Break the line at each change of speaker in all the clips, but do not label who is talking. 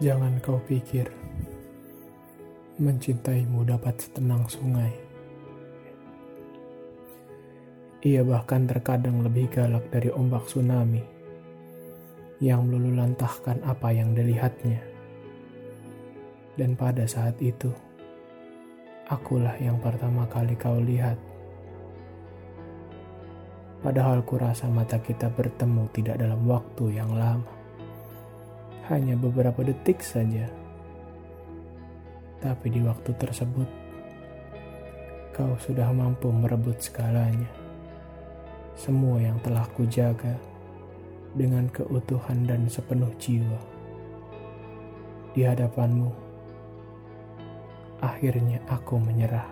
Jangan kau pikir mencintaimu dapat setenang sungai. Ia bahkan terkadang lebih galak dari ombak tsunami yang melulu lantahkan apa yang dilihatnya. Dan pada saat itu, akulah yang pertama kali kau lihat. Padahal kurasa mata kita bertemu tidak dalam waktu yang lama hanya beberapa detik saja. Tapi di waktu tersebut, kau sudah mampu merebut segalanya. Semua yang telah kujaga dengan keutuhan dan sepenuh jiwa. Di hadapanmu, akhirnya aku menyerah.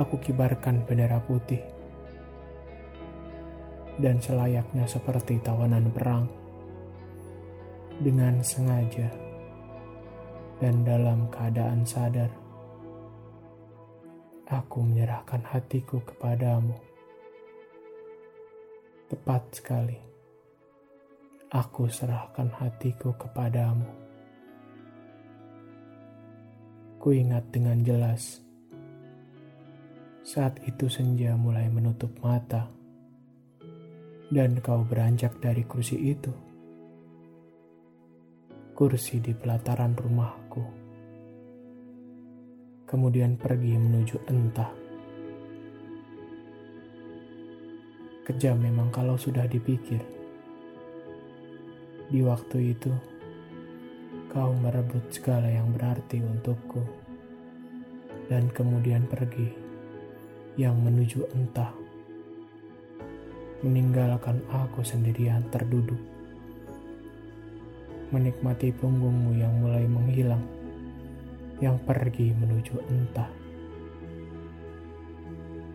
Aku kibarkan bendera putih dan selayaknya seperti tawanan perang dengan sengaja dan dalam keadaan sadar aku menyerahkan hatiku kepadamu. Tepat sekali aku serahkan hatiku kepadamu. Ku ingat dengan jelas saat itu senja mulai menutup mata dan kau beranjak dari kursi itu. Kursi di pelataran rumahku. Kemudian pergi menuju entah. Kejam memang kalau sudah dipikir. Di waktu itu, kau merebut segala yang berarti untukku. Dan kemudian pergi yang menuju entah meninggalkan aku sendirian terduduk, menikmati punggungmu yang mulai menghilang, yang pergi menuju entah,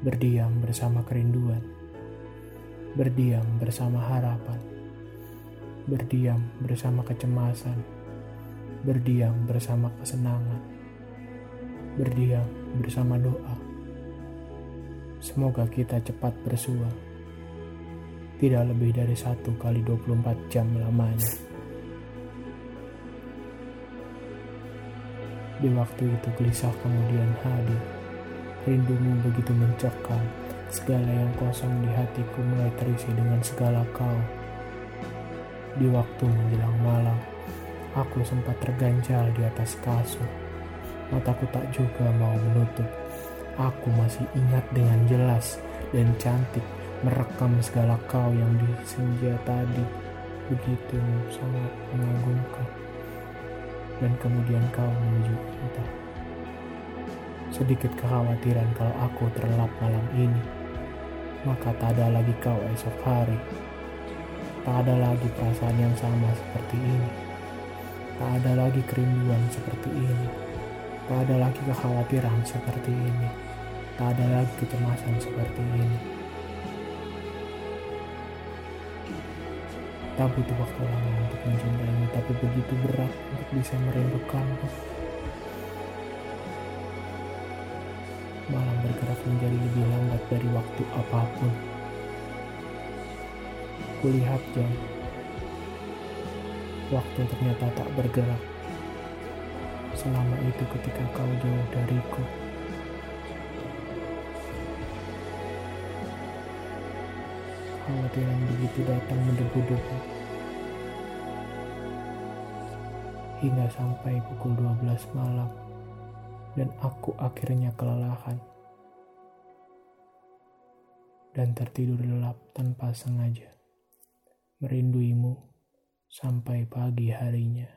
berdiam bersama kerinduan, berdiam bersama harapan, berdiam bersama kecemasan, berdiam bersama kesenangan, berdiam bersama doa. Semoga kita cepat bersua tidak lebih dari satu kali 24 jam lamanya. Di waktu itu gelisah kemudian hadir. Rindumu begitu mencekam. Segala yang kosong di hatiku mulai terisi dengan segala kau. Di waktu menjelang malam, aku sempat terganjal di atas kasur. Mataku tak juga mau menutup. Aku masih ingat dengan jelas dan cantik merekam segala kau yang di senja tadi. Begitu sangat mengagumkan. Dan kemudian kau menuju kita sedikit kekhawatiran kalau aku terlelap malam ini. Maka tak ada lagi kau esok hari. Tak ada lagi perasaan yang sama seperti ini. Tak ada lagi kerinduan seperti ini. Tak ada lagi kekhawatiran seperti ini. Tak ada lagi kecemasan seperti ini Tak butuh waktu lama untuk mencintaimu, tapi begitu berat untuk bisa merindukanmu. Malam bergerak menjadi lebih lambat dari waktu apa pun. Kulihat jam. Waktu ternyata tak bergerak. Selama itu ketika kau jauh dariku. Kekhawatiran begitu datang mendebu-debu. Hingga sampai pukul 12 malam dan aku akhirnya kelelahan dan tertidur lelap tanpa sengaja. Merinduimu sampai pagi harinya.